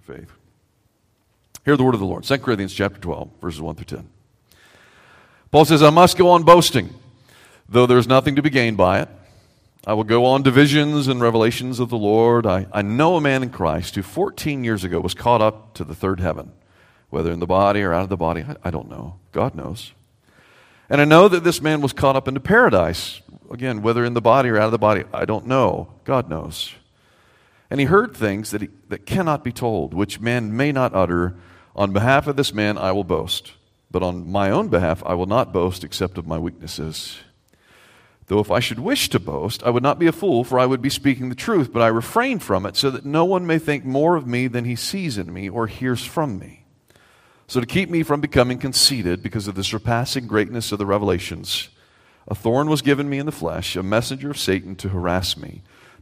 faith. Hear the word of the Lord. 2 Corinthians chapter 12, verses 1 through 10. Paul says, I must go on boasting, though there's nothing to be gained by it. I will go on to visions and revelations of the Lord. I, I know a man in Christ who 14 years ago was caught up to the third heaven, whether in the body or out of the body, I, I don't know. God knows. And I know that this man was caught up into paradise. Again, whether in the body or out of the body, I don't know. God knows. And he heard things that, he, that cannot be told, which man may not utter. On behalf of this man I will boast, but on my own behalf I will not boast except of my weaknesses. Though if I should wish to boast, I would not be a fool, for I would be speaking the truth, but I refrain from it, so that no one may think more of me than he sees in me or hears from me. So, to keep me from becoming conceited because of the surpassing greatness of the revelations, a thorn was given me in the flesh, a messenger of Satan to harass me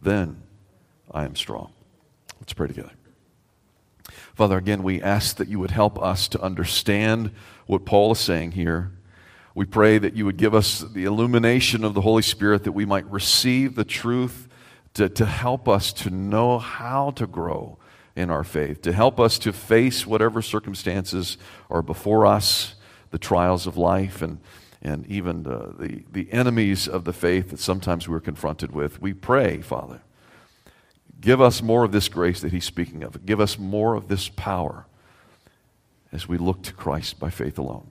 then I am strong. Let's pray together. Father, again, we ask that you would help us to understand what Paul is saying here. We pray that you would give us the illumination of the Holy Spirit that we might receive the truth to, to help us to know how to grow in our faith, to help us to face whatever circumstances are before us, the trials of life, and and even the, the, the enemies of the faith that sometimes we're confronted with. We pray, Father, give us more of this grace that He's speaking of. Give us more of this power as we look to Christ by faith alone.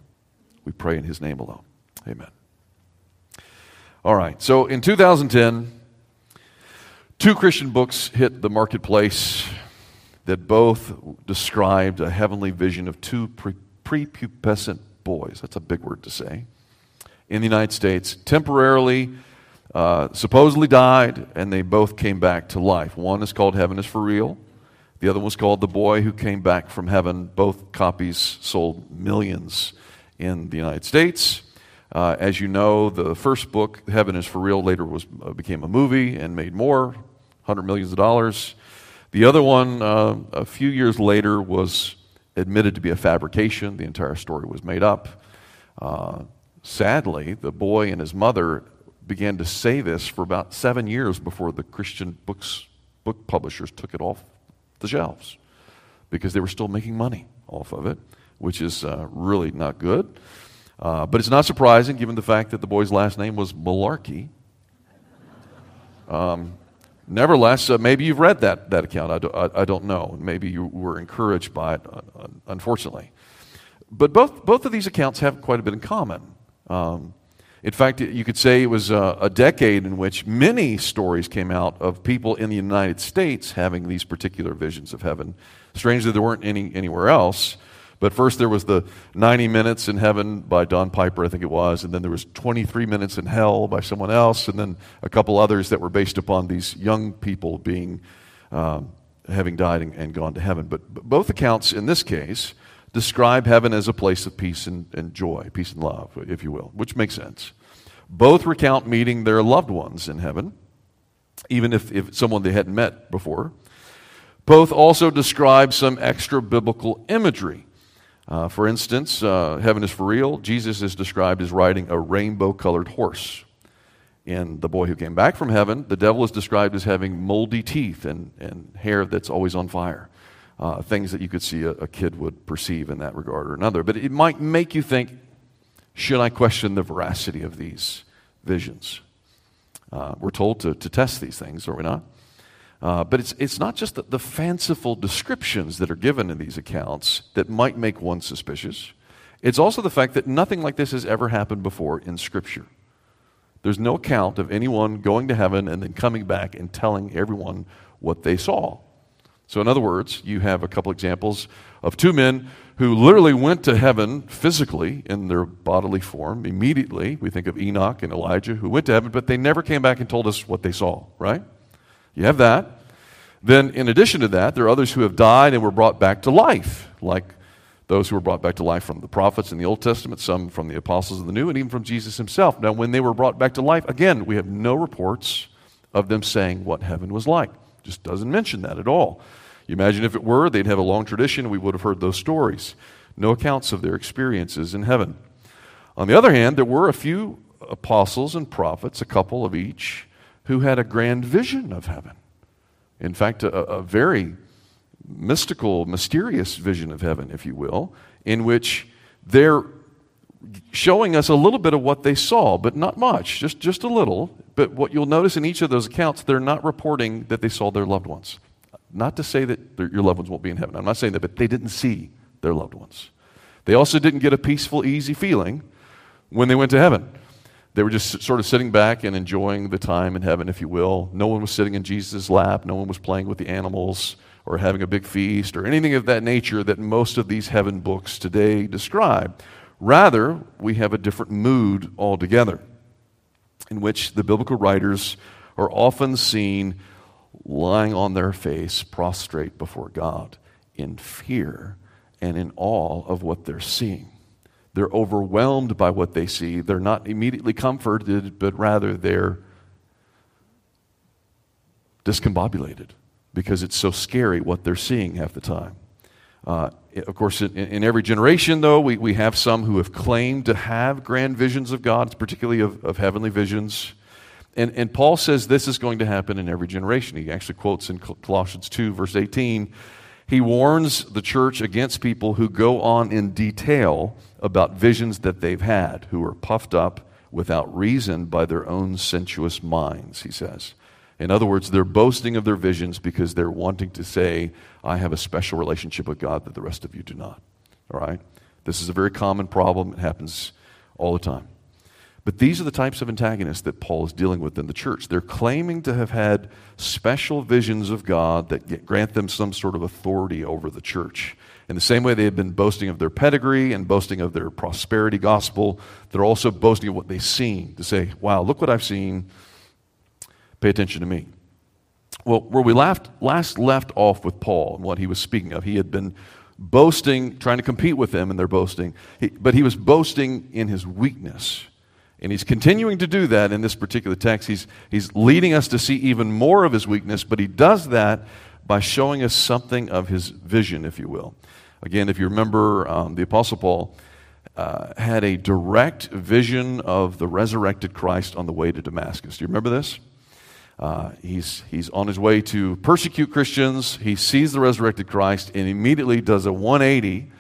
We pray in His name alone. Amen. All right, so in 2010, two Christian books hit the marketplace that both described a heavenly vision of two pre- prepubescent boys. That's a big word to say in the United States, temporarily, uh, supposedly died, and they both came back to life. One is called Heaven is for Real. The other was called The Boy Who Came Back from Heaven. Both copies sold millions in the United States. Uh, as you know, the first book, Heaven is for Real, later was, uh, became a movie and made more, hundred millions of dollars. The other one, uh, a few years later, was admitted to be a fabrication. The entire story was made up. Sadly, the boy and his mother began to say this for about seven years before the Christian books, book publishers took it off the shelves because they were still making money off of it, which is uh, really not good. Uh, but it's not surprising given the fact that the boy's last name was Malarkey. Um, nevertheless, uh, maybe you've read that, that account. I, do, I, I, don't know. Maybe you were encouraged by it, unfortunately. But both, both of these accounts have quite a bit in common. Um, in fact, you could say it was a, a, decade in which many stories came out of people in the United States having these particular visions of heaven. Strangely, there weren't any anywhere else. But first, there was the 90 Minutes in Heaven by Don Piper, I think it was, and then there was 23 Minutes in Hell by someone else, and then a couple others that were based upon these young people being um, having died and, and, gone to heaven. But, but both accounts in this case describe heaven as a place of peace and, and joy, peace and love, if you will, which makes sense. Both recount meeting their loved ones in heaven, even if, if someone they hadn't met before. Both also describe some extra biblical imagery. Uh, for instance, uh, heaven is for real. Jesus is described as riding a rainbow colored horse. In The Boy Who Came Back from Heaven, the devil is described as having moldy teeth and, and hair that's always on fire uh, things that you could see a, a, kid would perceive in that regard or another. But it might make you think should I question the veracity of these visions? Uh, we're told to, to test these things, are we not? Uh, but it's, it's not just the, the fanciful descriptions that are given in these accounts that might make one suspicious. It's also the fact that nothing like this has ever happened before in Scripture. There's no account of anyone going to heaven and then coming back and telling everyone what they saw. So, in other words, you have a couple examples of two men who literally went to heaven physically in their bodily form immediately. We think of Enoch and Elijah who went to heaven, but they never came back and told us what they saw, right? You have that. Then, in addition to that, there are others who have died and were brought back to life, like those who were brought back to life from the prophets in the Old Testament, some from the apostles of the New, and even from Jesus himself. Now, when they were brought back to life, again, we have no reports of them saying what heaven was like. Just doesn't mention that at all. You imagine if it were, they'd have a long tradition, we would have heard those stories. No accounts of their experiences in heaven. On the other hand, there were a few apostles and prophets, a couple of each, who had a grand vision of heaven. In fact, a, a very mystical, mysterious vision of heaven, if you will, in which they're showing us a little bit of what they saw, but not much, just, just a little. But what you'll notice in each of those accounts, they're not reporting that they saw their loved ones. Not to say that your loved ones won't be in heaven. I'm not saying that, but they didn't see their loved ones. They also didn't get a peaceful, easy feeling when they went to heaven. They were just sort of sitting back and enjoying the time in heaven, if you will. No one was sitting in Jesus' lap. No one was playing with the animals or having a big feast or anything of that nature that most of these heaven books today describe. Rather, we have a different mood altogether in which the biblical writers are often seen lying on their face, prostrate before God in fear and in awe of what they're seeing. They're overwhelmed by what they see. They're not immediately comforted, but rather they're discombobulated because it's so scary what they're seeing half the time. Uh, of course, in, in, every generation, though, we, we have some who have claimed to have grand visions of God, particularly of, of heavenly visions. And, and Paul says this is going to happen in every generation. He actually quotes in Colossians 2, verse 18. He warns the church against people who go on in detail about visions that they've had, who are puffed up without reason by their own sensuous minds, he says. In other words, they're boasting of their visions because they're wanting to say, I have a special relationship with God that the rest of you do not. All right? This is a very common problem. It happens all the time. But these are the types of antagonists that Paul is dealing with in the church. They're claiming to have had special visions of God that grant them some sort of authority over the church. In the same way they have been boasting of their pedigree and boasting of their prosperity gospel, they're also boasting of what they've seen to say, wow, look what I've seen. Pay attention to me. Well, where we last, last left off with Paul and what he was speaking of, he had been boasting, trying to compete with them in their boasting, he, but he was boasting in his weakness. And he's continuing to do that in this particular text. He's, he's leading us to see even more of his weakness, but he does that by showing us something of his vision, if you will. Again, if you remember, um, the Apostle Paul uh, had a direct vision of the resurrected Christ on the way to Damascus. Do you remember this? Uh, he's, he's on his way to persecute Christians. He sees the resurrected Christ and immediately does a 180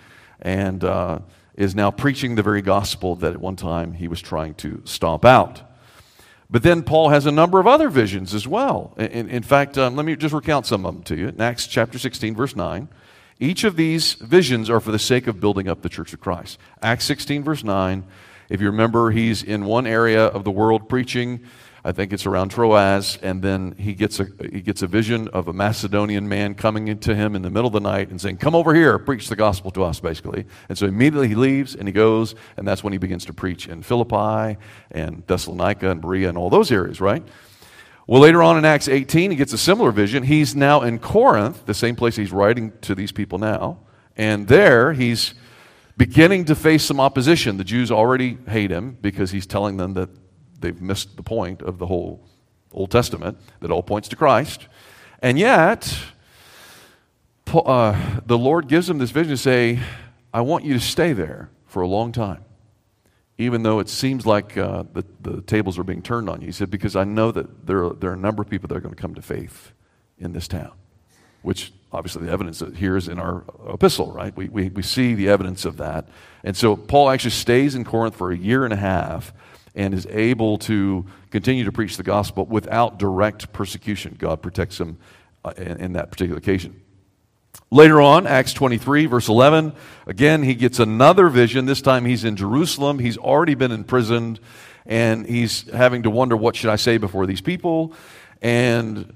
and uh, is now preaching the very gospel that at one time he was trying to stomp out. But then Paul has a number of other visions as well. In, in fact, um, let me just recount some of them to you. In Acts chapter 16, verse 9, each of these visions are for the sake of building up the church of Christ. Acts 16, verse 9, if you remember, he's in one area of the world preaching I think it's around Troas, and then he gets a he gets a vision of a Macedonian man coming into him in the middle of the night and saying, "Come over here, preach the gospel to us," basically. And so immediately he leaves and he goes, and that's when he begins to preach in Philippi and Thessalonica and Berea and all those areas, right? Well, later on in Acts 18, he gets a similar vision. He's now in Corinth, the same place he's writing to these people now, and there he's beginning to face some opposition. The Jews already hate him because he's telling them that they've missed the point of the whole Old Testament that all points to Christ. And yet, uh, the Lord gives him this vision to say, I want you to stay there for a long time, even though it seems like uh, the, the tables are being turned on you. He said, Because I know that there are, there are a number of people that are going to come to faith in this town, which obviously the evidence here is in our epistle, right? We, we, we see the evidence of that. And so Paul actually stays in Corinth for a year and a half and is able to continue to preach the gospel without direct persecution. God protects him uh, in, in that particular occasion. Later on, Acts 23, verse 11, again, he gets another vision. This time he's in Jerusalem. He's already been imprisoned, and he's having to wonder, what should I say before these people? And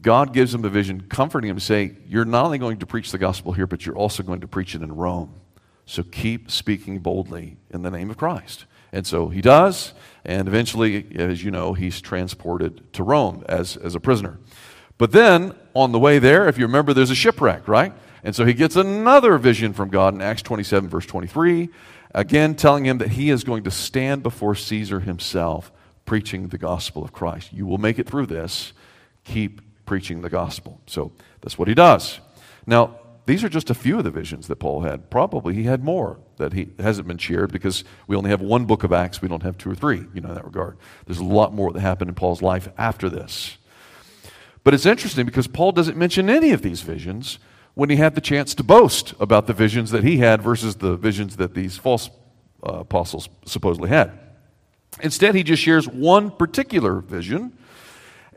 God gives him a vision, comforting him to say, You're not only going to preach the gospel here, but you're also going to preach it in Rome. So keep speaking boldly in the name of Christ. And so he does, and eventually, as you know, he's transported to Rome as, as a prisoner. But then, on the way there, if you remember, there's a shipwreck, right? And so he gets another vision from God in Acts 27, verse 23, again telling him that he is going to stand before Caesar himself preaching the gospel of Christ. You will make it through this. Keep preaching the gospel. So that's what he does. Now, these are just a few of the visions that Paul had. Probably he had more that he hasn't been shared because we only have one book of Acts. We don't have two or three, you know, in that regard. There's a lot more that happened in Paul's life after this. But it's interesting because Paul doesn't mention any of these visions when he had the chance to boast about the visions that he had versus the visions that these false uh, apostles supposedly had. Instead, he just shares one particular vision,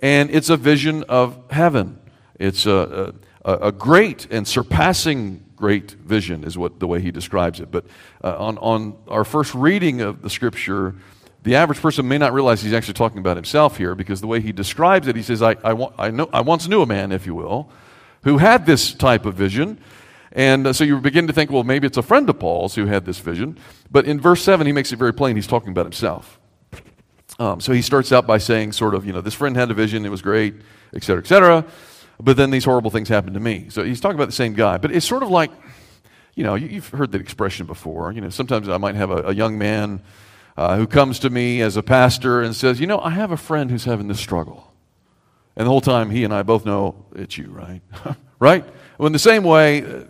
and it's a vision of heaven. It's a, a, a great and surpassing great vision, is what the way he describes it. But uh, on, on our first reading of the scripture, the average person may not realize he's actually talking about himself here because the way he describes it, he says, I, I, I, know, I once knew a man, if you will, who had this type of vision. And uh, so you begin to think, well, maybe it's a friend of Paul's who had this vision. But in verse 7, he makes it very plain he's talking about himself. Um, so he starts out by saying, sort of, you know, this friend had a vision, it was great, et cetera, et cetera. But then these horrible things happened to me. So he's talking about the same guy. But it's sort of like, you know, you, have heard that expression before. You know, sometimes I might have a, a young man uh, who comes to me as a pastor and says, You know, I have a friend who's having this struggle. And the whole time, he and I both know it's you, right? right? Well, in the same way, uh,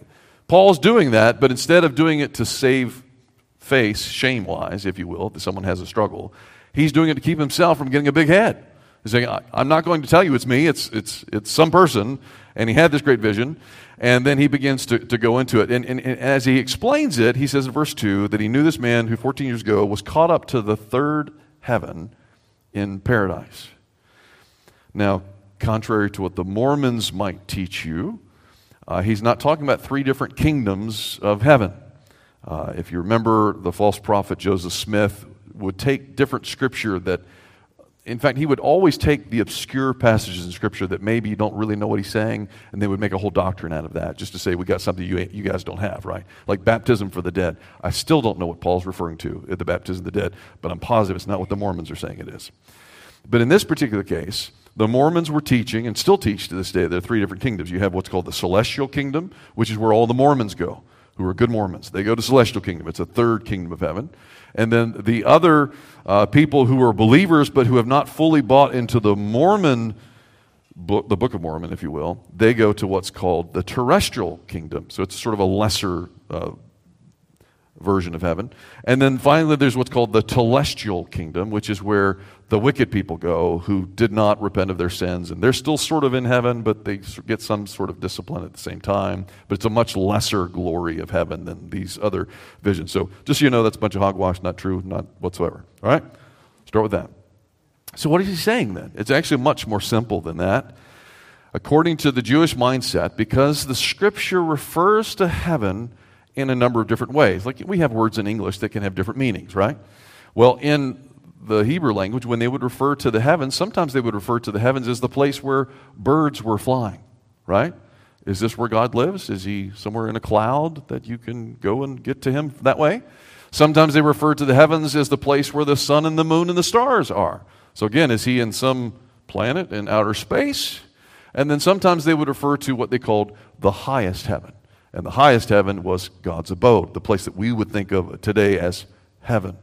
Paul's doing that, but instead of doing it to save face, shame wise, if you will, that someone has a struggle, he's doing it to keep himself from getting a big head. He's saying, I'm not going to tell you it's me, it's, it's, it's some person. And he had this great vision. And then he begins to, to go into it. And, and, and, as he explains it, he says in verse 2 that he knew this man who 14 years ago was caught up to the third heaven in paradise. Now, contrary to what the Mormons might teach you, uh, he's not talking about three different kingdoms of heaven. Uh, if you remember, the false prophet Joseph Smith would take different scripture that in fact, he would always take the obscure passages in Scripture that maybe you don't really know what he's saying, and they would make a whole doctrine out of that just to say, we got something you, you guys don't have, right? Like baptism for the dead. I still don't know what Paul's referring to at the baptism of the dead, but I'm positive it's not what the Mormons are saying it is. But in this particular case, the Mormons were teaching and still teach to this day. There are three different kingdoms. You have what's called the celestial kingdom, which is where all the Mormons go, who are good Mormons. They go to celestial kingdom. It's a third kingdom of heaven. And then the other uh, people who are believers but who have not fully bought into the Mormon book, the Book of Mormon, if you will, they go to what's called the terrestrial kingdom. So it's sort of a lesser uh, version of heaven. And then finally, there's what's called the telestial kingdom, which is where the wicked people go who did not repent of their sins. And they're still sort of in heaven, but they get some sort of discipline at the same time. But it's a much lesser glory of heaven than these other visions. So just so you know, that's a bunch of hogwash, not true, not whatsoever. All right? Start with that. So, what is he saying then? It's actually much more simple than that. According to the Jewish mindset, because the scripture refers to heaven in a number of different ways. Like we have words in English that can have different meanings, right? Well, in the Hebrew language, when they would refer to the heavens, sometimes they would refer to the heavens as the place where birds were flying, right? Is this where God lives? Is he somewhere in a cloud that you can go and get to him that way? Sometimes they refer to the heavens as the place where the sun and the moon and the stars are. So again, is he in some planet in outer space? And then sometimes they would refer to what they called the highest heaven. And the highest heaven was God's abode, the place that we would think of today as heaven.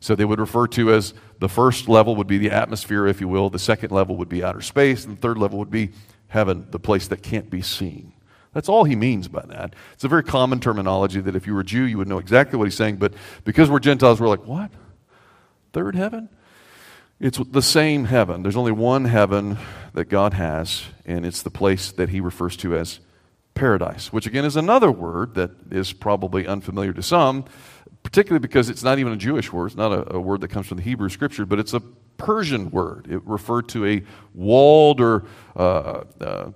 So they would refer to as the first level would be the atmosphere, if you will, the second level would be outer space, and the third level would be heaven, the place that can't be seen. That's all he means by that. It's a very common terminology that if you were a Jew, you would know exactly what he's saying, but because we're Gentiles, we're like, what? Third heaven? It's the same heaven. There's only one heaven that God has, and it's the place that he refers to as paradise, which again is another word that is probably unfamiliar to some, particularly because it's not even a Jewish word. It's not a, a word that comes from the Hebrew scripture, but it's a Persian word. It referred to a walled or uh, uh,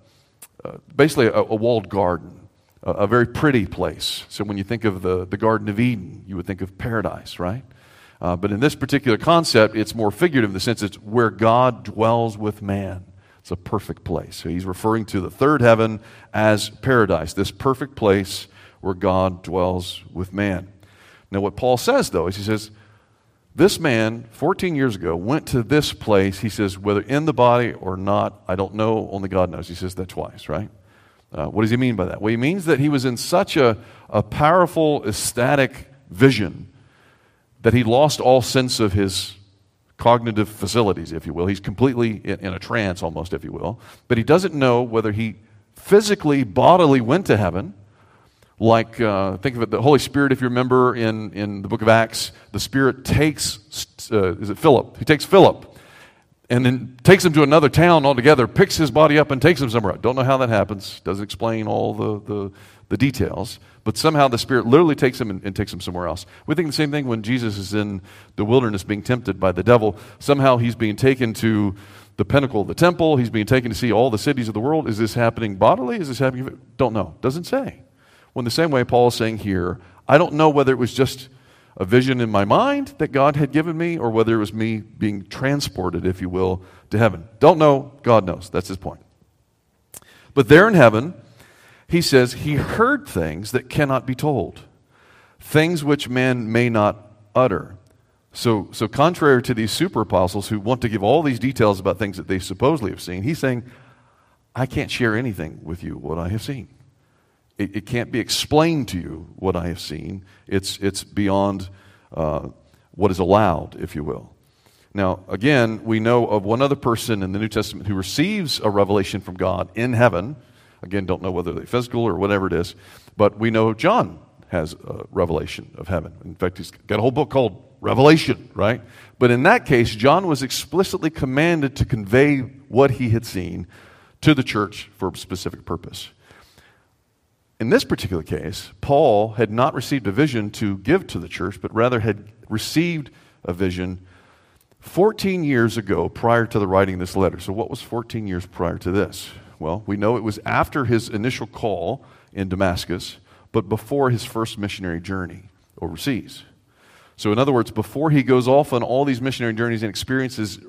uh, basically a, a, walled garden, a, a, very pretty place. So when you think of the, the Garden of Eden, you would think of paradise, right? Uh, but in this particular concept, it's more figurative in the sense it's where God dwells with man. It's a perfect place. So he's referring to the third heaven as paradise, this perfect place where God dwells with man. Now, what Paul says, though, is he says, This man, 14 years ago, went to this place. He says, whether in the body or not, I don't know, only God knows. He says that twice, right? Uh, what does he mean by that? Well, he means that he was in such a, a powerful, ecstatic vision that he lost all sense of his cognitive facilities, if you will. He's completely in, in, a trance, almost, if you will. But he doesn't know whether he physically, bodily went to heaven. Like, uh, think of it, the Holy Spirit, if you remember in, in the book of Acts, the Spirit takes, uh, is it Philip? He takes Philip and then takes him to another town altogether, picks his body up and takes him somewhere. I don't know how that happens. Doesn't explain all the, the, the details. But somehow the Spirit literally takes him and, and, takes him somewhere else. We think the same thing when Jesus is in the wilderness being tempted by the devil. Somehow he's being taken to the pinnacle of the temple. He's being taken to see all the cities of the world. Is this happening bodily? Is this happening? Don't know. Doesn't say. Well, in the same way, Paul is saying here, I don't know whether it was just a vision in my mind that God had given me or whether it was me being transported, if you will, to heaven. Don't know. God knows. That's his point. But there in heaven, he says he heard things that cannot be told, things which man may not utter. So, so contrary to these super apostles who want to give all these details about things that they supposedly have seen, he's saying, I can't share anything with you what I have seen. It, it can't be explained to you what I have seen. It's, it's beyond uh, what is allowed, if you will. Now, again, we know of one other person in the New Testament who receives a revelation from God in heaven. Again, don't know whether they're physical or whatever it is, but we know John has a revelation of heaven. In fact, he's got a whole book called Revelation, right? But in that case, John was explicitly commanded to convey what he had seen to the church for a specific purpose. In this particular case, Paul had not received a vision to give to the church, but rather had received a vision 14 years ago prior to the writing of this letter. So, what was 14 years prior to this? Well, we know it was after his initial call in Damascus, but before his first missionary journey overseas. So, in other words, before he goes off on all these missionary journeys and experiences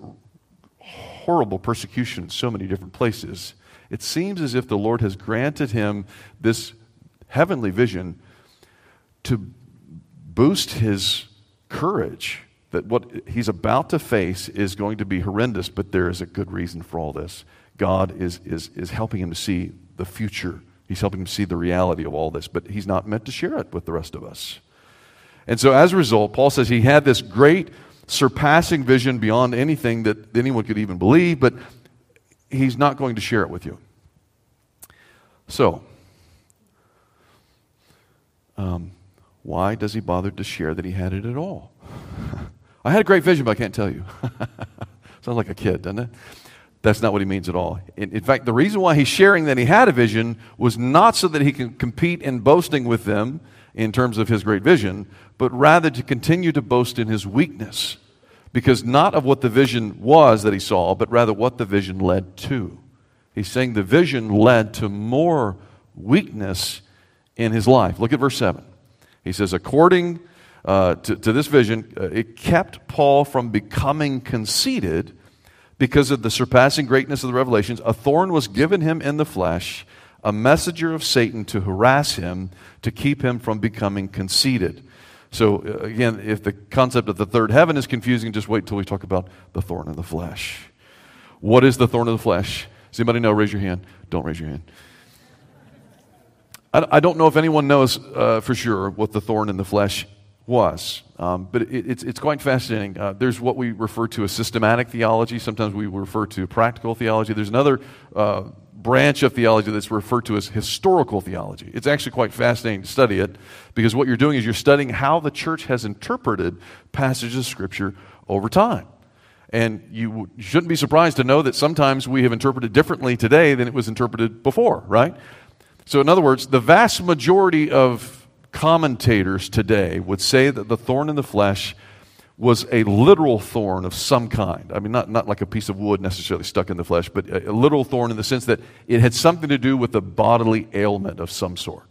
horrible persecution in so many different places, it seems as if the Lord has granted him this heavenly vision to boost his courage that what he's about to face is going to be horrendous, but there is a good reason for all this. God is, is, is helping him to see the future. He's helping him see the reality of all this, but he's not meant to share it with the rest of us. And so, as a result, Paul says he had this great, surpassing vision beyond anything that anyone could even believe, but he's not going to share it with you. So, um, why does he bother to share that he had it at all? I had a great vision, but I can't tell you. Sounds like a kid, doesn't it? That's not what he means at all. In, in, fact, the reason why he's sharing that he had a vision was not so that he can compete in boasting with them in terms of his great vision, but rather to continue to boast in his weakness. Because not of what the vision was that he saw, but rather what the vision led to. He's saying the vision led to more weakness in his life. Look at verse 7. He says, according uh, to, to, this vision, uh, it kept Paul from becoming conceited because of the surpassing greatness of the revelations. A thorn was given him in the flesh, a messenger of Satan to harass him, to keep him from becoming conceited. So, uh, again, if the concept of the third heaven is confusing, just wait until we talk about the thorn in the flesh. What is the thorn of the flesh? Does anybody know? Raise your hand. Don't raise your hand. I, don't know if anyone knows uh, for sure what the thorn in the flesh was, um, but it, it's, it's quite fascinating. Uh, there's what we refer to as systematic theology. Sometimes we refer to practical theology. There's another uh, branch of theology that's referred to as historical theology. It's actually quite fascinating to study it because what you're doing is you're studying how the church has interpreted passages of Scripture over time. And you shouldn't be surprised to know that sometimes we have interpreted differently today than it was interpreted before, right? So, in other words, the vast majority of commentators today would say that the thorn in the flesh was a literal thorn of some kind. I mean, not, not like a piece of wood necessarily stuck in the flesh, but a, a literal thorn in the sense that it had something to do with a bodily ailment of some sort.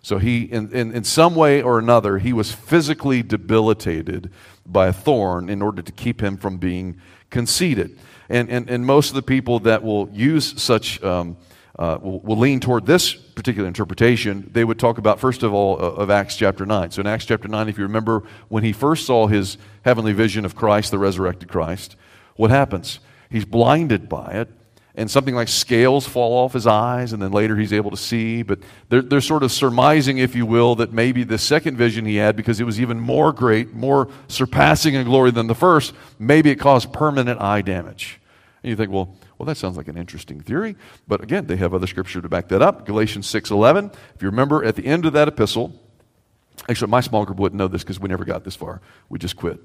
So, he, in, in, in some way or another, he was physically debilitated by a thorn in order to keep him from being conceited. And, and, and most of the people that will use such um, uh, will, will lean toward this particular interpretation, they would talk about, first of all, uh, of Acts chapter 9. So in Acts chapter 9, if you remember when he first saw his heavenly vision of Christ, the resurrected Christ, what happens? He's blinded by it, and something like scales fall off his eyes, and then later he's able to see. But they're, they're sort of surmising, if you will, that maybe the second vision he had, because it was even more great, more surpassing in glory than the first, maybe it caused permanent eye damage. And you think, well, well, that sounds like an interesting theory, but again, they have other scripture to back that up. Galatians 6:11. If you remember at the end of that epistle, actually my small group wouldn't know this because we never got this far. We just quit.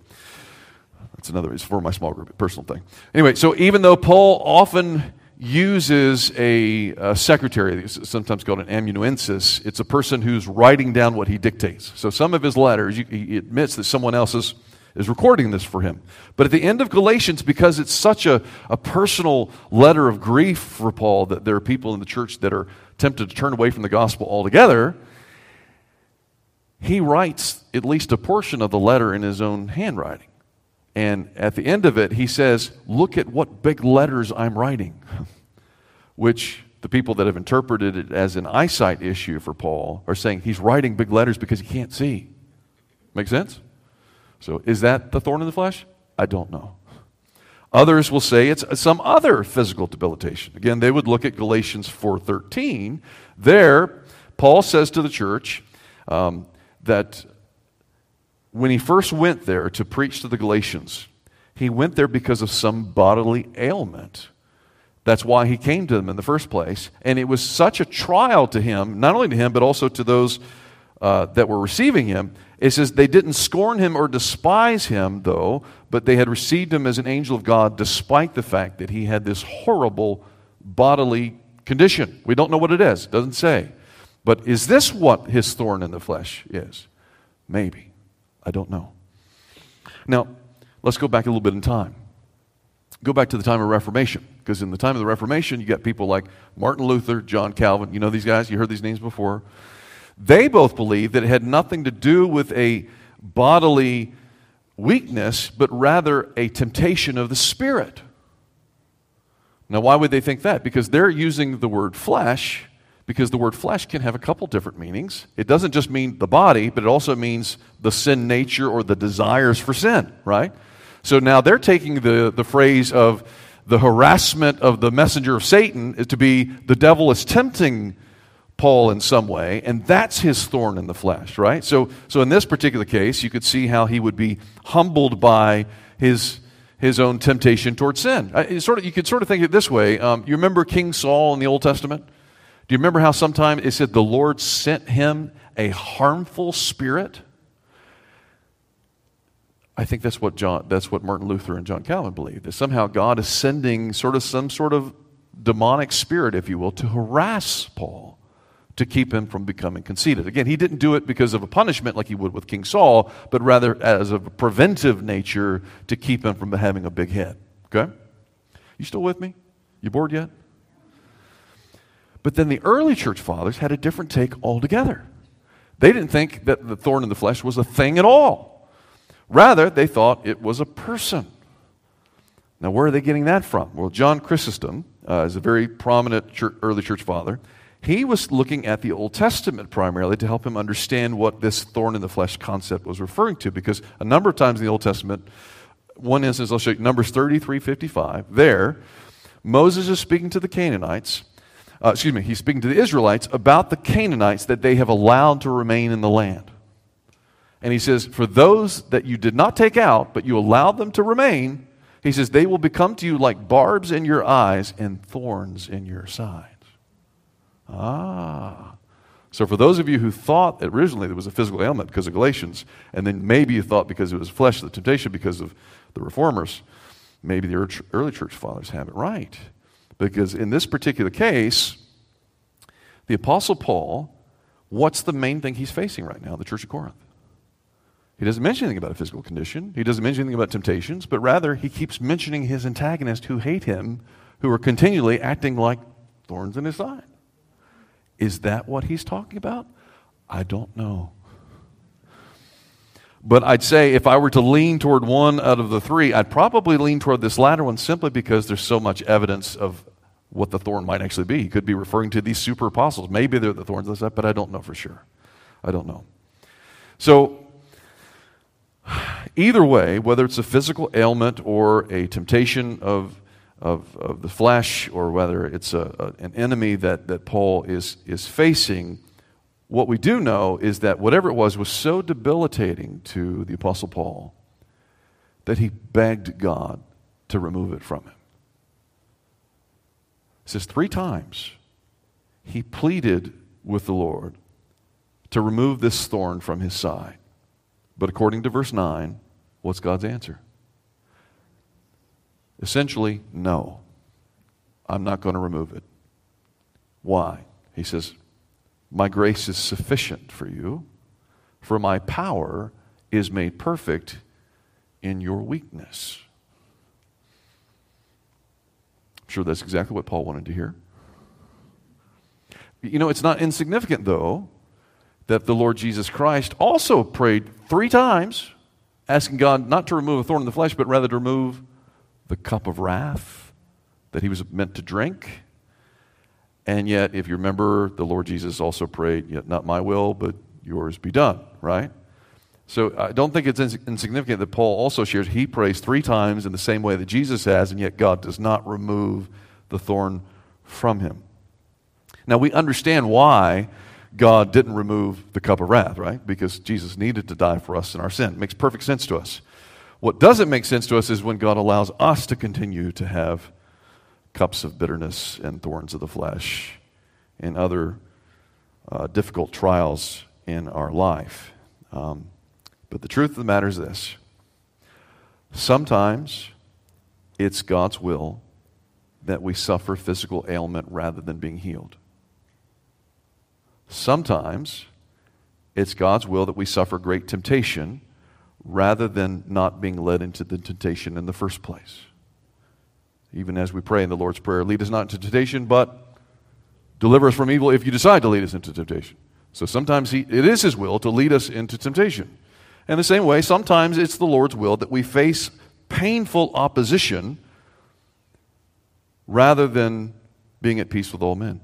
That's another it's for my small group, personal thing. Anyway, so even though Paul often uses a, a secretary, sometimes called an amanuensis, it's a person who's writing down what he dictates. So some of his letters, he admits that someone else is is recording this for him. But at the end of Galatians, because it's such a, a personal letter of grief for Paul that there are people in the church that are tempted to turn away from the gospel altogether, he writes at least a portion of the letter in his own handwriting. And at the end of it, he says, Look at what big letters I'm writing, which the people that have interpreted it as an eyesight issue for Paul are saying he's writing big letters because he can't see. Make sense? So, is that the thorn in the flesh? I don't know. Others will say it's some other physical debilitation. Again, they would look at Galatians 4:13. There, Paul says to the church um, that when he first went there to preach to the Galatians, he went there because of some bodily ailment. That's why he came to them in the first place. And it was such a trial to him, not only to him, but also to those uh, that were receiving him, it says they didn't scorn him or despise him, though, but they had received him as an angel of God despite the fact that he had this horrible bodily condition. We don't know what it is, it doesn't say. But is this what his thorn in the flesh is? Maybe. I don't know. Now, let's go back a little bit in time. Go back to the time of Reformation, because in the time of the Reformation, you got people like Martin Luther, John Calvin. You know these guys? You heard these names before. They both believed that it had nothing to do with a bodily weakness, but rather a temptation of the Spirit. Now, why would they think that? Because they're using the word flesh, because the word flesh can have a couple different meanings. It doesn't just mean the body, but it also means the sin nature or the desires for sin, right? So now they're taking the, the phrase of the harassment of the messenger of Satan to be the devil is tempting Paul in some way, and that's his thorn in the flesh, right? So, so in this particular case, you could see how he would be humbled by his, his own temptation towards sin. I, sort of, you could sort of think it this way. Um, you remember King Saul in the Old Testament? Do you remember how sometimes it said the Lord sent him a harmful spirit? I think that's what John, that's what Martin Luther and John Calvin believed. That somehow God is sending sort of some sort of demonic spirit, if you will, to harass Paul to keep him from becoming conceited. Again, he didn't do it because of a punishment like he would with King Saul, but rather as a preventive nature to keep him from having a big head. Okay? You still with me? You bored yet? But then the early church fathers had a different take altogether. They didn't think that the thorn in the flesh was a thing at all. Rather, they thought it was a person. Now, where are they getting that from? Well, John Chrysostom uh, is a very prominent church, early church father. He was looking at the Old Testament primarily to help him understand what this thorn in the flesh concept was referring to, because a number of times in the Old Testament, one instance I'll show you, Numbers 33 55, there, Moses is speaking to the Canaanites. Uh, excuse me, he's speaking to the Israelites about the Canaanites that they have allowed to remain in the land. And he says, For those that you did not take out, but you allowed them to remain, he says, they will become to you like barbs in your eyes and thorns in your side. Ah. So, for those of you who thought originally there was a physical ailment because of Galatians, and then maybe you thought because it was flesh, the temptation because of the reformers, maybe the early church fathers have it right. Because in this particular case, the Apostle Paul, what's the main thing he's facing right now, the church of Corinth? He doesn't mention anything about a physical condition. He doesn't mention anything about temptations, but rather he keeps mentioning his antagonists who hate him, who are continually acting like thorns in his side. Is that what he's talking about? I don't know. But I'd say if I were to lean toward one out of the three, I'd probably lean toward this latter one simply because there's so much evidence of what the thorn might actually be. He could be referring to these super apostles. Maybe they're the thorns, but I don't know for sure. I don't know. So, either way, whether it's a physical ailment or a temptation of, of, of the flesh, or whether it's a, a, an enemy that, that Paul is, is facing, what we do know is that whatever it was was so debilitating to the Apostle Paul that he begged God to remove it from him. It says three times he pleaded with the Lord to remove this thorn from his side. But according to verse 9, what's God's answer? Essentially, no. I'm not going to remove it. Why? He says, My grace is sufficient for you, for my power is made perfect in your weakness. I'm sure that's exactly what Paul wanted to hear. You know, it's not insignificant, though, that the Lord Jesus Christ also prayed three times, asking God not to remove a thorn in the flesh, but rather to remove the cup of wrath that he was meant to drink. And yet, if you remember, the Lord Jesus also prayed, Yet not my will, but yours be done, right? So I don't think it's insignificant that Paul also shares he prays three times in the same way that Jesus has, and yet God does not remove the thorn from him. Now, we understand why God didn't remove the cup of wrath, right? Because Jesus needed to die for us in our sin. It makes perfect sense to us. What doesn't make sense to us is when God allows us to continue to have cups of bitterness and thorns of the flesh and other uh, difficult trials in our life. Um, but the truth of the matter is this sometimes it's God's will that we suffer physical ailment rather than being healed. Sometimes it's God's will that we suffer great temptation rather than not being led into the temptation in the first place. Even as we pray in the Lord's Prayer, lead us not into temptation, but deliver us from evil if you decide to lead us into temptation. So sometimes he, it is His will to lead us into temptation. In the same way, sometimes it's the Lord's will that we face painful opposition rather than being at peace with all men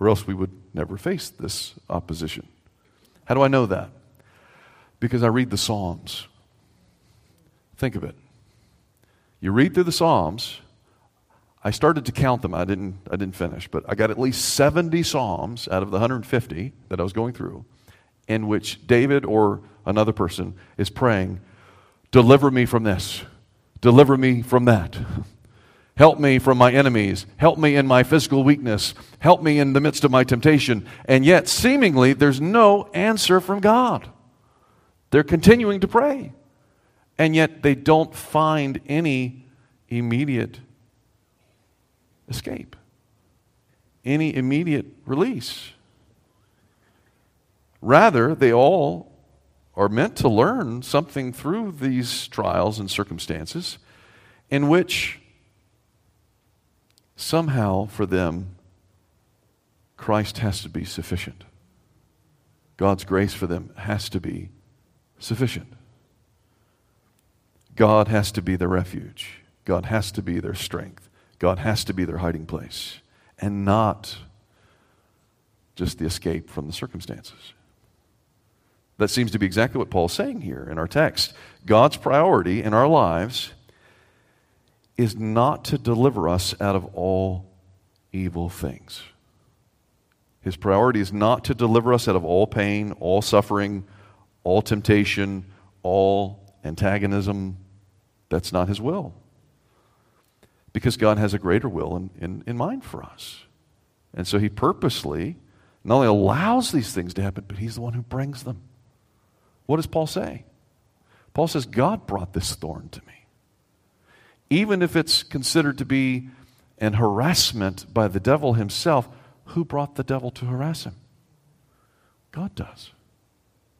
or else we would never face this opposition. How do I know that? Because I read the Psalms. Think of it. You read through the Psalms. I started to count them. I didn't, I didn't finish, but I got at least 70 Psalms out of the 150 that I was going through in which David or another person is praying, Deliver me from this, deliver me from that. Help me from my enemies. Help me in my physical weakness. Help me in the midst of my temptation. And yet, seemingly, there's no answer from God. They're continuing to pray. And yet, they don't find any immediate escape, any immediate release. Rather, they all are meant to learn something through these trials and circumstances in which somehow for them, Christ has to be sufficient. God's grace for them has to be sufficient. God has to be their refuge. God has to be their strength. God has to be their hiding place, and not just the escape from the circumstances. That seems to be exactly what Paul's saying here in our text. God's priority in our lives is not to deliver us out of all evil things. His priority is not to deliver us out of all pain, all suffering, all temptation, all antagonism. That's not his will. Because God has a greater will in, in, in mind for us. And so he purposely not only allows these things to happen, but he's the one who brings them. What does Paul say? Paul says, God brought this thorn to me even if it's considered to be an harassment by the devil himself, who brought the devil to harass him? God does.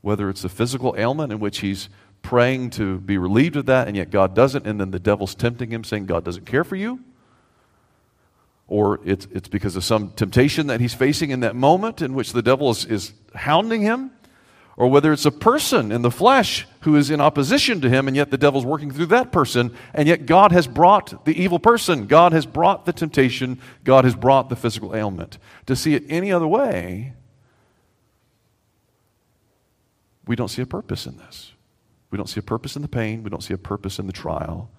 Whether it's a physical ailment in which he's praying to be relieved of that, and yet God doesn't, and then the devil's tempting him, saying God doesn't care for you, or it's, it's because of some temptation that he's facing in that moment in which the devil is, is hounding him, or whether it's a person in the flesh who is in opposition to him, and yet the devil's working through that person, and yet God has brought the evil person, God has brought the temptation, God has brought the physical ailment. To see it any other way, we don't see a purpose in this. We don't see a purpose in the pain, we don't see a purpose in the trial,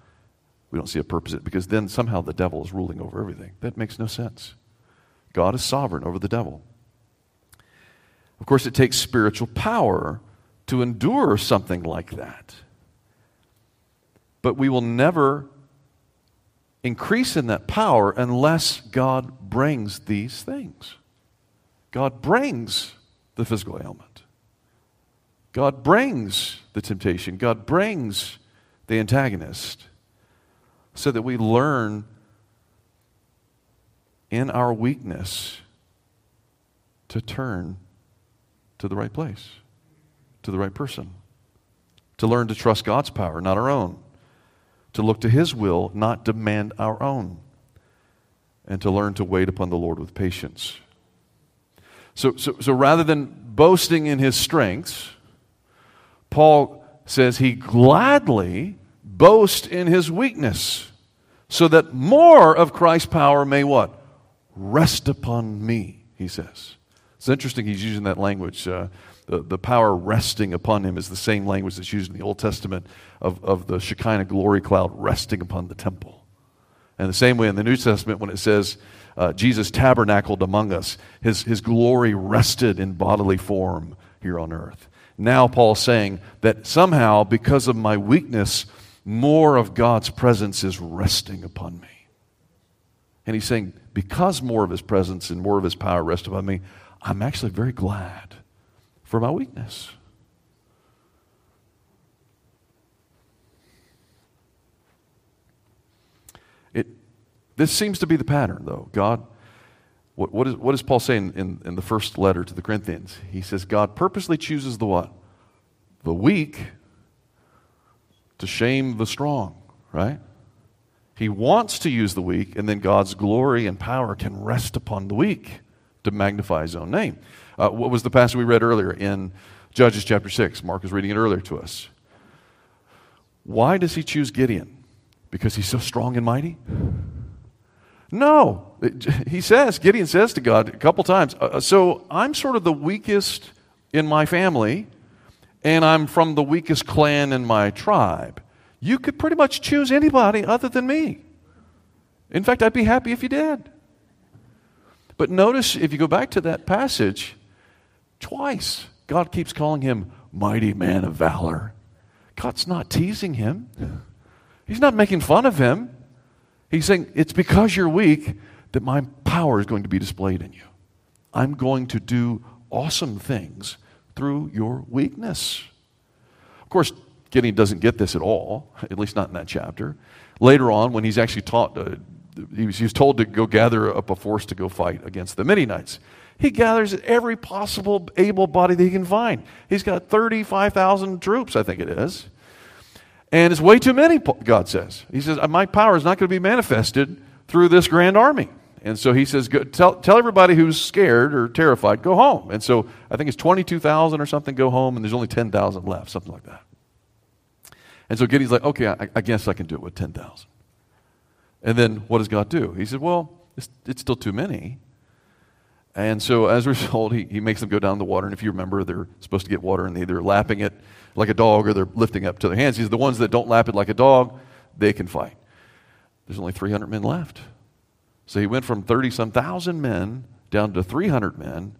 we don't see a purpose because then somehow the devil is ruling over everything. That makes no sense. God is sovereign over the devil. Of course, it takes spiritual power to endure something like that. But we will never increase in that power unless God brings these things. God brings the physical ailment. God brings the temptation. God brings the antagonist so that we learn in our weakness to turn to the right place, to the right person, to learn to trust God's power, not our own, to look to His will, not demand our own, and to learn to wait upon the Lord with patience. So, so, so rather than boasting in his strengths, Paul says he gladly boasts in his weakness, so that more of Christ's power may what? Rest upon me, he says. It's interesting he's using that language. Uh, the, the power resting upon him is the same language that's used in the Old Testament of, of the Shekinah glory cloud resting upon the temple. And the same way in the New Testament, when it says uh, Jesus tabernacled among us, his, his glory rested in bodily form here on earth. Now, Paul's saying that somehow, because of my weakness, more of God's presence is resting upon me. And he's saying, because more of his presence and more of his power rest upon me, I'm actually very glad for my weakness. It, this seems to be the pattern, though. God, what, what, is, what is Paul saying in, in the first letter to the Corinthians? He says, God purposely chooses the what? The weak to shame the strong, right? He wants to use the weak, and then God's glory and power can rest upon the weak to magnify his own name. Uh, what was the passage we read earlier in Judges chapter 6? Mark was reading it earlier to us. Why does he choose Gideon? Because he's so strong and mighty? No. He says, Gideon says to God a couple times, uh, uh, So I'm sort of the weakest in my family, and I'm from the weakest clan in my tribe. You could pretty much choose anybody other than me. In fact, I'd be happy if you did. But notice if you go back to that passage, twice God keeps calling him mighty man of valor. God's not teasing him, He's not making fun of him. He's saying, It's because you're weak that my power is going to be displayed in you. I'm going to do awesome things through your weakness. Of course, Gideon doesn't get this at all, at least not in that chapter. Later on, when he's actually taught, uh, he was, he was told to go gather up a force to go fight against the Midianites. He gathers every possible able body that he can find. He's got 35,000 troops, I think it is. And it's way too many, God says. He says, My power is not going to be manifested through this grand army. And so he says, tell, tell everybody who's scared or terrified, go home. And so I think it's 22,000 or something go home, and there's only 10,000 left, something like that. And so Gideon's like, okay, I, I guess I can do it with 10,000. And then what does God do? He said, Well, it's, it's still too many. And so as a result, he, he makes them go down the water. And if you remember, they're supposed to get water and they're either lapping it like a dog or they're lifting up to their hands. He's the ones that don't lap it like a dog, they can fight. There's only 300 men left. So he went from 30 some thousand men down to 300 men.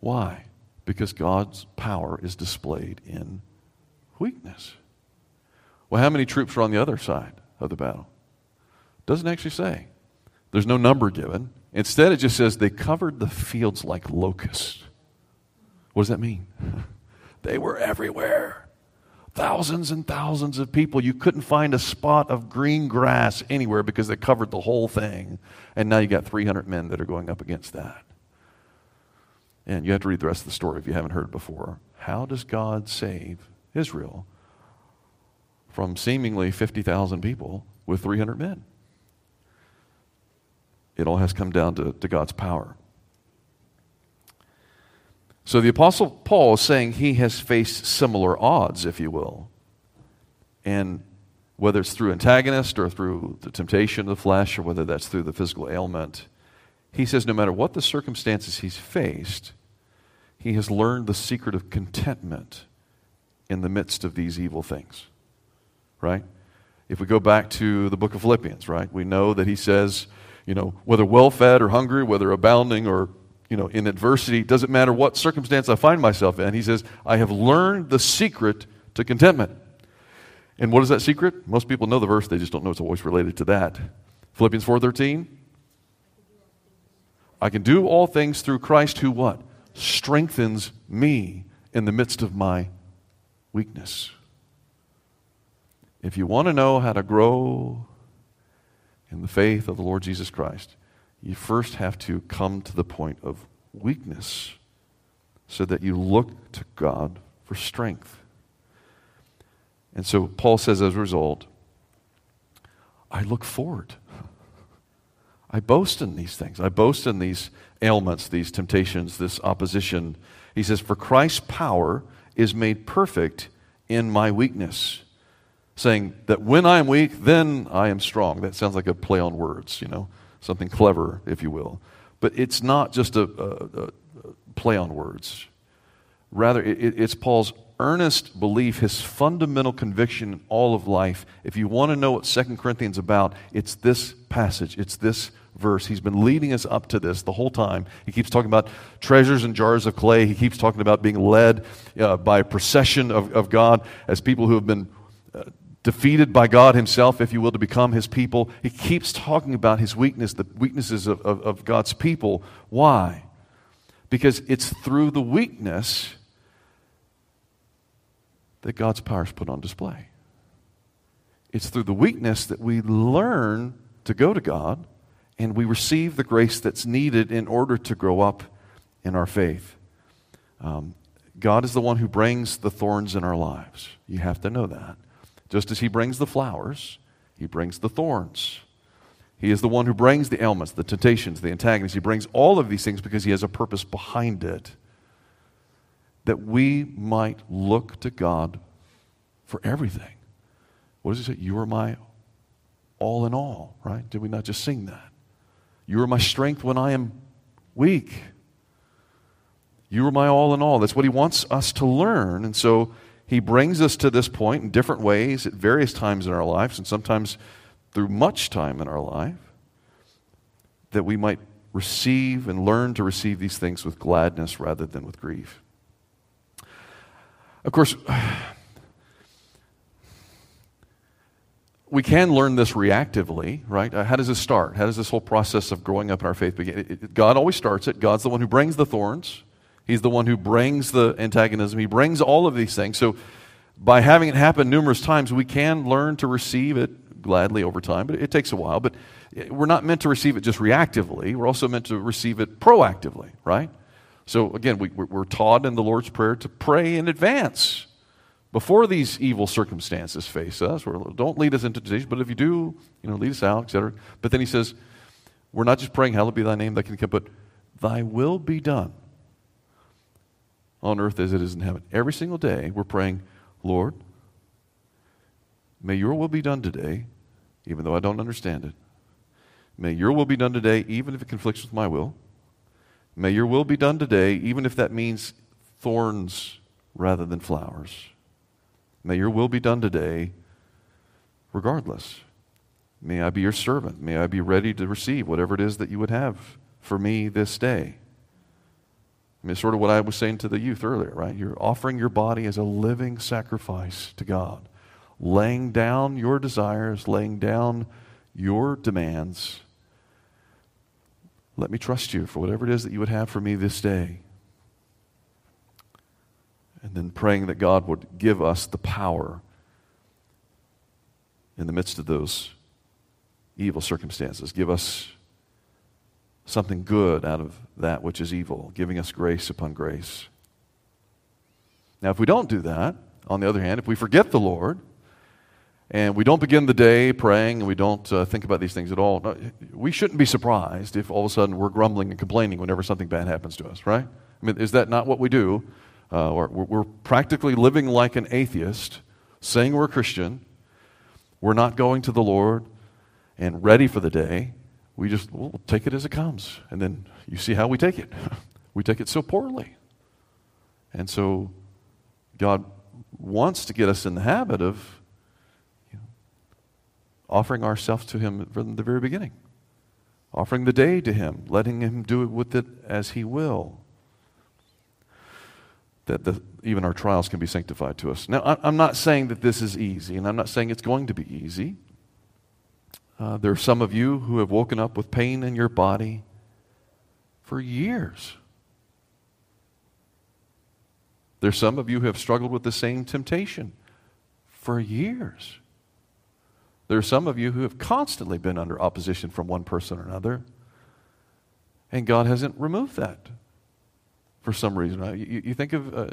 Why? Because God's power is displayed in weakness. Well, how many troops are on the other side? of the battle. Doesn't actually say. There's no number given. Instead, it just says they covered the fields like locusts. What does that mean? they were everywhere. Thousands and thousands of people. You couldn't find a spot of green grass anywhere because they covered the whole thing. And now you got 300 men that are going up against that. And you have to read the rest of the story if you haven't heard it before. How does God save Israel from seemingly 50,000 people with 300 men. It all has come down to, to God's power. So the Apostle Paul is saying he has faced similar odds, if you will. And whether it's through antagonist or through the temptation of the flesh or whether that's through the physical ailment, he says no matter what the circumstances he's faced, he has learned the secret of contentment in the midst of these evil things. Right? If we go back to the book of Philippians, right, we know that he says, you know, whether well fed or hungry, whether abounding or, you know, in adversity, doesn't matter what circumstance I find myself in. He says, I have learned the secret to contentment. And what is that secret? Most people know the verse, they just don't know it's always related to that. Philippians 4:13. I can do all things through Christ who what? Strengthens me in the midst of my weakness. If you want to know how to grow in the faith of the Lord Jesus Christ, you first have to come to the point of weakness so that you look to God for strength. And so Paul says, as a result, I look forward. I boast in these things. I boast in these ailments, these temptations, this opposition. He says, For Christ's power is made perfect in my weakness. Saying that when I am weak, then I am strong. That sounds like a play on words, you know, something clever, if you will. But it's not just a, a, a play on words. Rather, it, it's Paul's earnest belief, his fundamental conviction in all of life. If you want to know what Second Corinthians about, it's this passage, it's this verse. He's been leading us up to this the whole time. He keeps talking about treasures and jars of clay. He keeps talking about being led uh, by a procession of, of God as people who have been defeated by God Himself, if you will, to become His people. He keeps talking about His weakness, the weaknesses of, of, of God's people. Why? Because it's through the weakness that God's power is put on display. It's through the weakness that we learn to go to God and we receive the grace that's needed in order to grow up in our faith. Um, God is the one who brings the thorns in our lives. You have to know that. Just as He brings the flowers, He brings the thorns. He is the one who brings the ailments, the temptations, the antagonists. He brings all of these things because He has a purpose behind it that we might look to God for everything. What does he say? You are my all in all, right? Did we not just sing that? You are my strength when I am weak. You are my all in all. That's what he wants us to learn. And so he brings us to this point in different ways at various times in our lives, and sometimes through much time in our life, that we might receive and learn to receive these things with gladness rather than with grief. Of course, we can learn this reactively, right? Uh, how does this start? How does this whole process of growing up in our faith begin? God always starts it. God's the one who brings the thorns, He's the one who brings the antagonism, He brings all of these things. So, by having it happen numerous times, we can learn to receive it gladly over time, but it, takes a while. But we're not meant to receive it just reactively, we're also meant to receive it proactively, right? So, again, we, we're taught in the Lord's Prayer to pray in advance before these evil circumstances face us. Or don't lead us into temptation, but if you do, you know, lead us out, etc. But then he says, we're not just praying, Hallowed be thy name, that can come, but thy will be done on earth as it is in heaven. Every single day, we're praying, Lord, may your will be done today, even though I don't understand it. May your will be done today, even if it conflicts with my will. May your will be done today, even if that means thorns rather than flowers. May your will be done today, regardless. May I be your servant. May I be ready to receive whatever it is that you would have for me this day. I mean, sort of what I was saying to the youth earlier, right? You're offering your body as a living sacrifice to God, laying down your desires, laying down your demands let me trust you for whatever it is that you would have for me this day. And then praying that God would give us the power in the midst of those evil circumstances. Give us something good out of that which is evil, giving us grace upon grace. Now, if we don't do that, on the other hand, if we forget the Lord, and we don't begin the day praying and we don't uh, think about these things at all, we shouldn't be surprised if all of a sudden we're grumbling and complaining whenever something bad happens to us, right? I mean, is that not what we do? Uh, or we're, we're practically living like an atheist, saying we're a Christian. We're not going to the Lord and ready for the day. We just we'll take it as it comes. And then you see how we take it. we take it so poorly. And so God wants to get us in the habit of you know, offering ourselves to Him from the very beginning, offering the day to Him, letting Him do it with it as He will. That the, even our trials can be sanctified to us. Now, I'm not saying that this is easy, and I'm not saying it's going to be easy. Uh, there are some of you who have woken up with pain in your body for years. There's some of you who have struggled with the same temptation for years. There are some of you who have constantly been under opposition from one person or another, and God hasn't removed that for some reason. Uh, you, you think of, uh,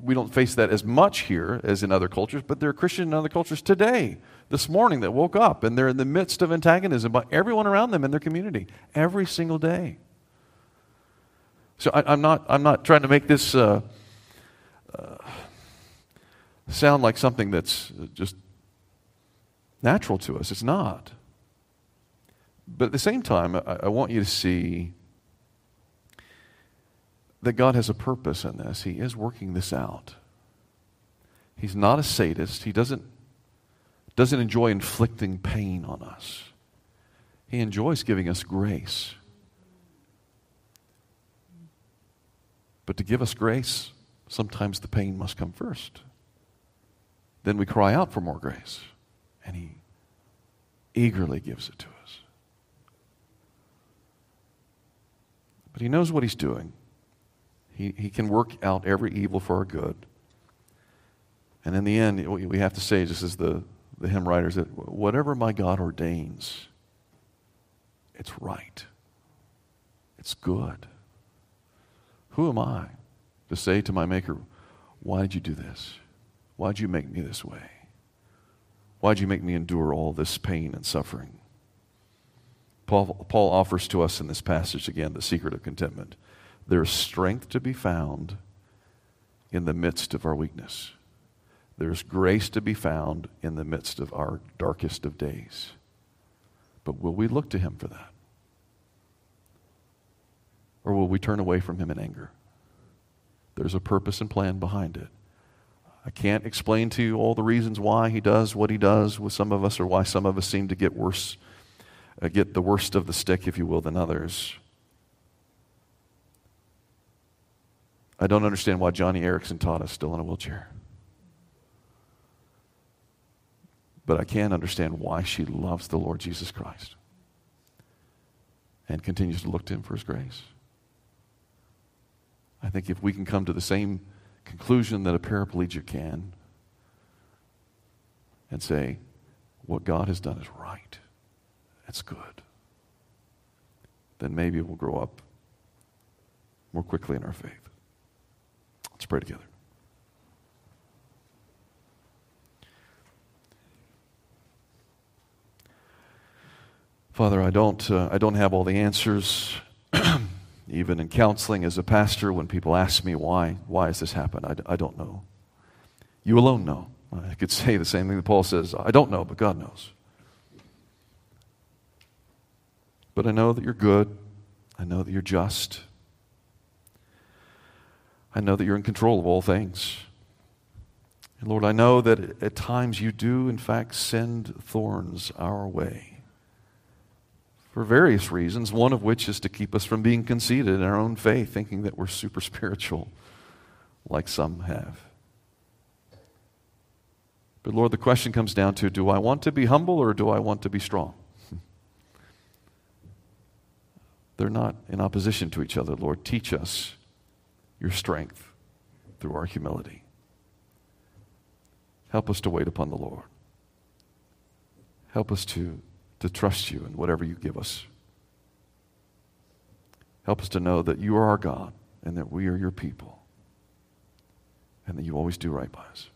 we don't face that as much here as in other cultures, but there are Christians in other cultures today, this morning, that woke up and they're in the midst of antagonism by everyone around them in their community every single day. So I, am not, I'm not trying to make this. Uh, uh, sound like something that's just natural to us. It's not. But at the same time, I, I want you to see that God has a purpose in this. He is working this out. He's not a sadist. He doesn't, doesn't enjoy inflicting pain on us. He enjoys giving us grace. But to give us grace, sometimes the pain must come first. Then we cry out for more grace, and He eagerly gives it to us. But He knows what He's doing. He, he can work out every evil for our good. And in the end, we have to say, just as the, the hymn writers, that whatever my God ordains, it's right. It's good. Who am I to say to my Maker, Why did you do this? Why did you make me this way? Why did you make me endure all this pain and suffering? Paul, Paul offers to us in this passage again the secret of contentment. There is strength to be found in the midst of our weakness. There's grace to be found in the midst of our darkest of days. But will we look to Him for that? Or will we turn away from Him in anger? There's a purpose and plan behind it. I can't explain to you all the reasons why he does what he does with some of us or why some of us seem to get worse, uh, get the worst of the stick, if you will, than others. I don't understand why Joni Eareckson Tada is still in a wheelchair. But I can understand why she loves the Lord Jesus Christ and continues to look to him for his grace. I think if we can come to the same conclusion that a paraplegic can and say, what God has done is right, that's good, then maybe we'll grow up more quickly in our faith. Let's pray together. Father, I don't, uh, I don't have all the answers. Even in counseling as a pastor, when people ask me why, why has this happened, I, I don't know. You alone know. I could say the same thing that Paul says I don't know, but God knows. But I know that you're good. I know that you're just. I know that you're in control of all things. And Lord, I know that at times you do, in fact, send thorns our way for various reasons, one of which is to keep us from being conceited in our own faith, thinking that we're super spiritual, like some have. But Lord, the question comes down to do I want to be humble or do I want to be strong? They're not in opposition to each other, Lord. Teach us your strength through our humility. Help us to wait upon the Lord. Help us to to trust you in whatever you give us. Help us to know that you are our God and that we are your people and that you always do right by us.